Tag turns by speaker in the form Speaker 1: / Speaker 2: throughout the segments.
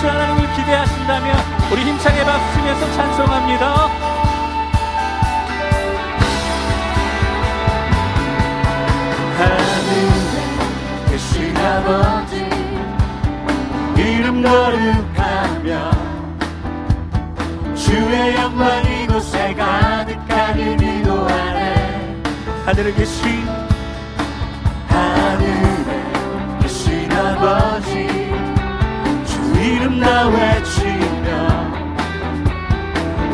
Speaker 1: 이루실 하나님을 기대하신다면 우리 힘차게 박수치면서 찬송합니다.
Speaker 2: 아버지 이름 거룩하며 주의 영광 이곳에 가득하니 기도 안에
Speaker 1: 하늘에 계신
Speaker 2: 나 외치며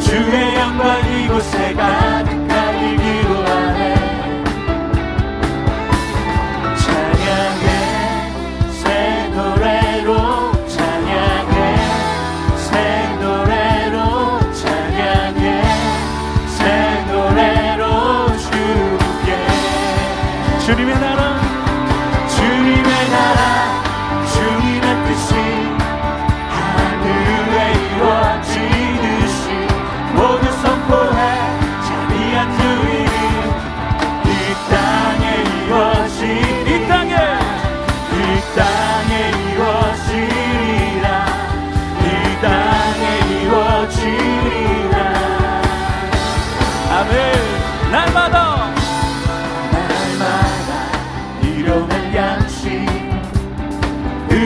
Speaker 2: 주의 영광 이곳에 가득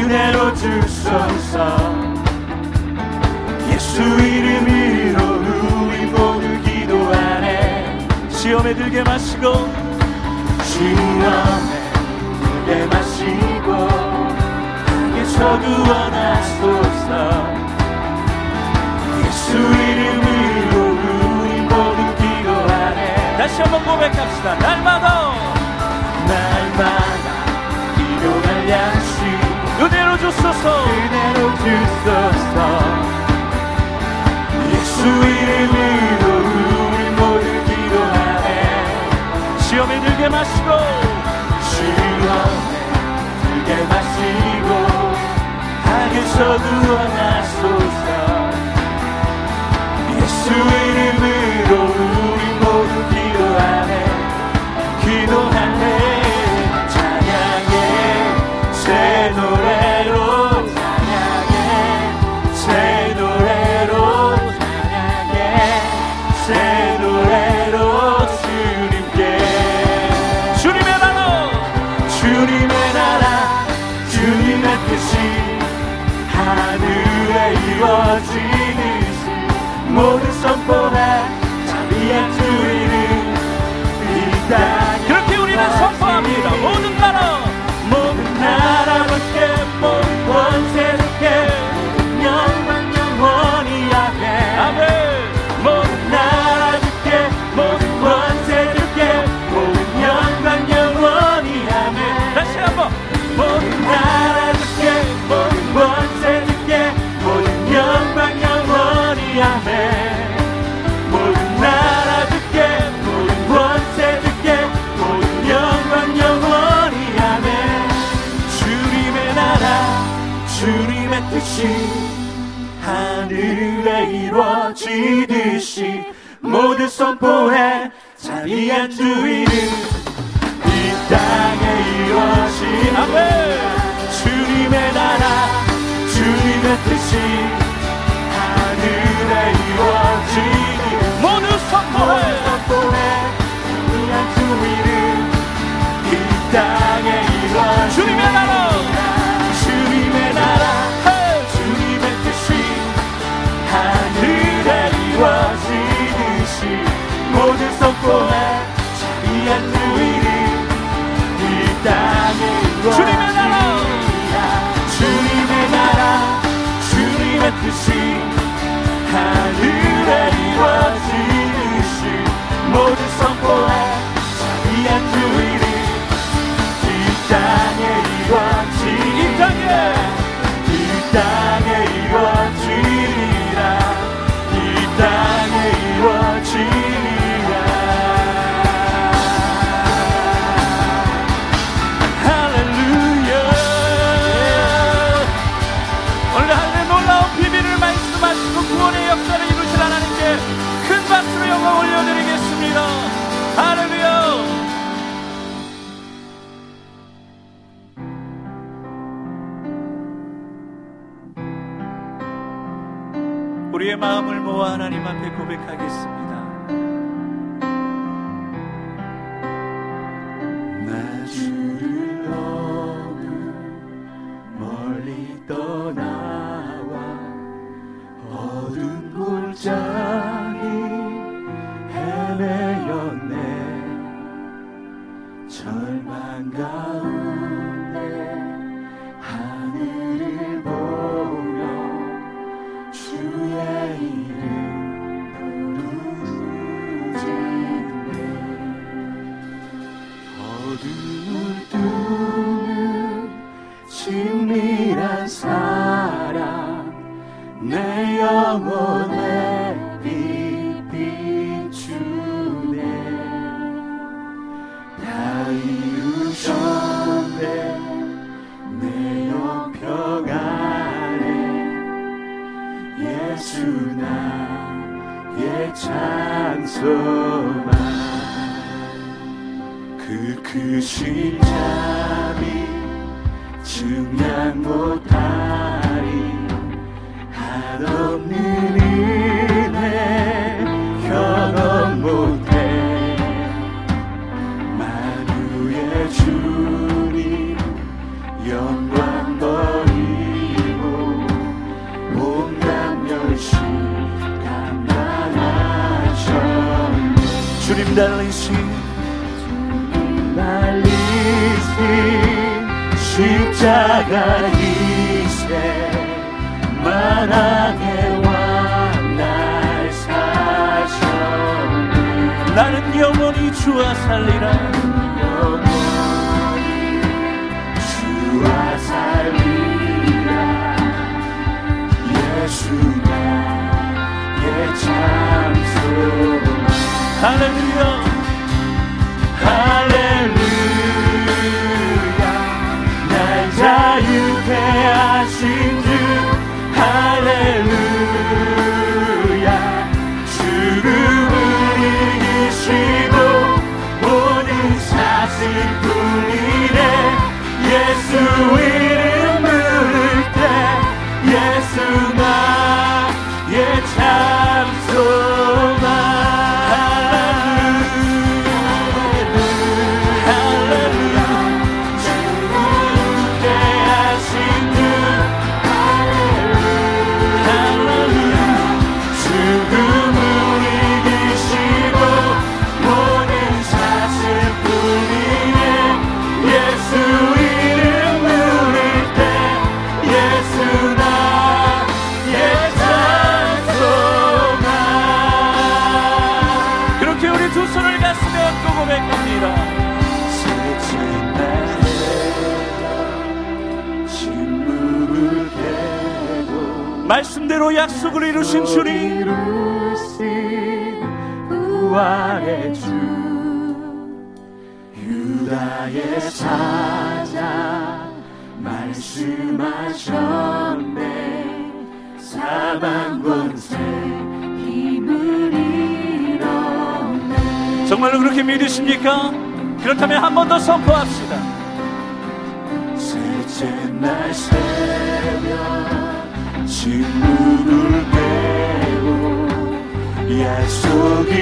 Speaker 2: 은혜로 주소서 예수 이름으로 우리 모두 기도하네
Speaker 1: 시험에 들게 마시고
Speaker 2: 시험에 물에 마시고 항에서 구원하소서. 예수 이름으로 우리 모두 기도하네
Speaker 1: 다시 한번 고백합시다
Speaker 2: 지듯이 모두 선포 하늘에 이루어지듯이 모두 선포해 자비한 주 이름 이 땅에 이루어진
Speaker 1: 아멘
Speaker 2: 주님의 나라 주님의 뜻이 하늘에 이루어지니
Speaker 1: 모두 선포해.
Speaker 2: 선포해 자비한 주 이름 이땅 선포해 자비한 주 이름 이 이루어지리라
Speaker 1: 주님의 나라!
Speaker 2: 주님의 나라 주님의 뜻이 하늘
Speaker 1: 마음을 모아 하나님 앞에 고백하겠습니다.
Speaker 2: 나 주를 찬송만 그 크신 자비 증량 못하리 한없는 은혜 현혹 못해 만유의 주 십자가 이세 만왕의 왕날 사셨네
Speaker 1: 나는 영원히 주와 살리라.
Speaker 2: 영원히 주와 살리라 예수가 예 참소
Speaker 1: 할렐루야.
Speaker 2: 할렐루야 하
Speaker 1: 말씀대로 약속을 이루신 주님.
Speaker 2: 부활의 주 유다의 사자 말씀하셨네 사망 권세 힘을 잃었네
Speaker 1: 정말로 그렇게 믿으십니까? 그렇다면 한 번 더 선포합시다.
Speaker 2: 셋째 날 새벽 침묵을 깨고 약속
Speaker 1: 이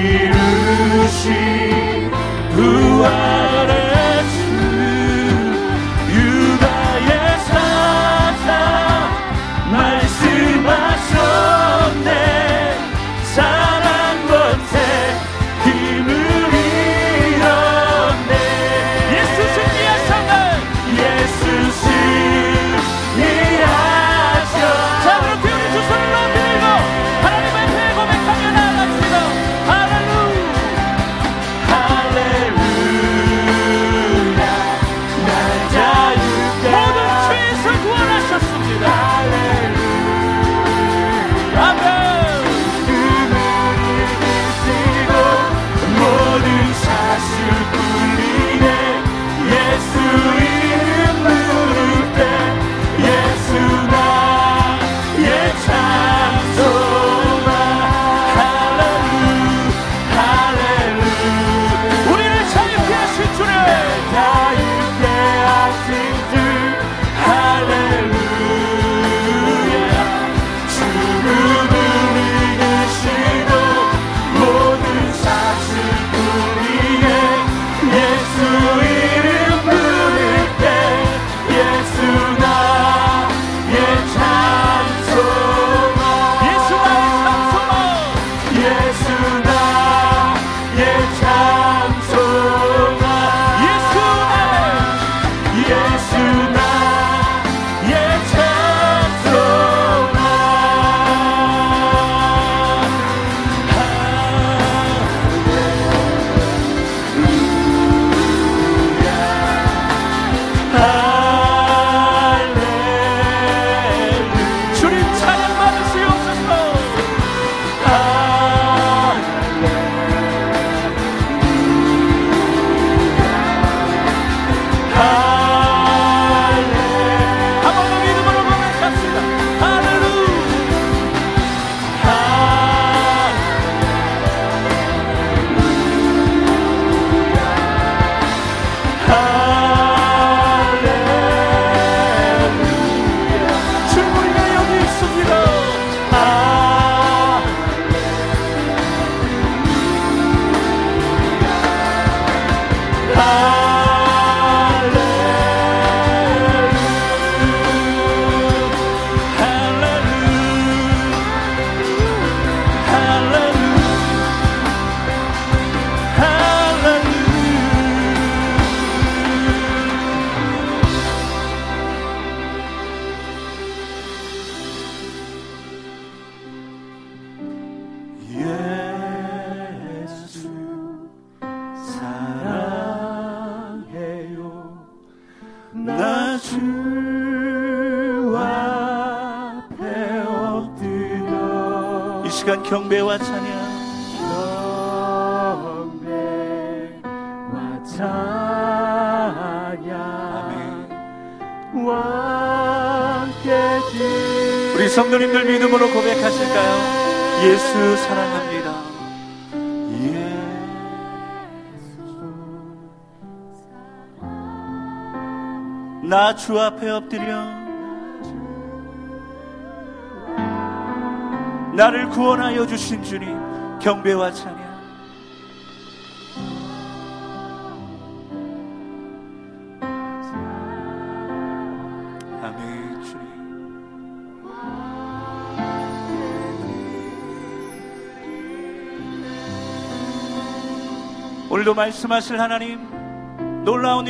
Speaker 1: 시간 경배와 찬양
Speaker 2: 경배와 찬양 함께
Speaker 1: 우리 성도님들 믿음으로 고백하실까요? 예수 사랑합니다. 나주 앞에 엎드려 나를 구원하여 주신 주님 경배와 찬양. 아멘 주님. 오늘도 말씀하실 하나님 놀라운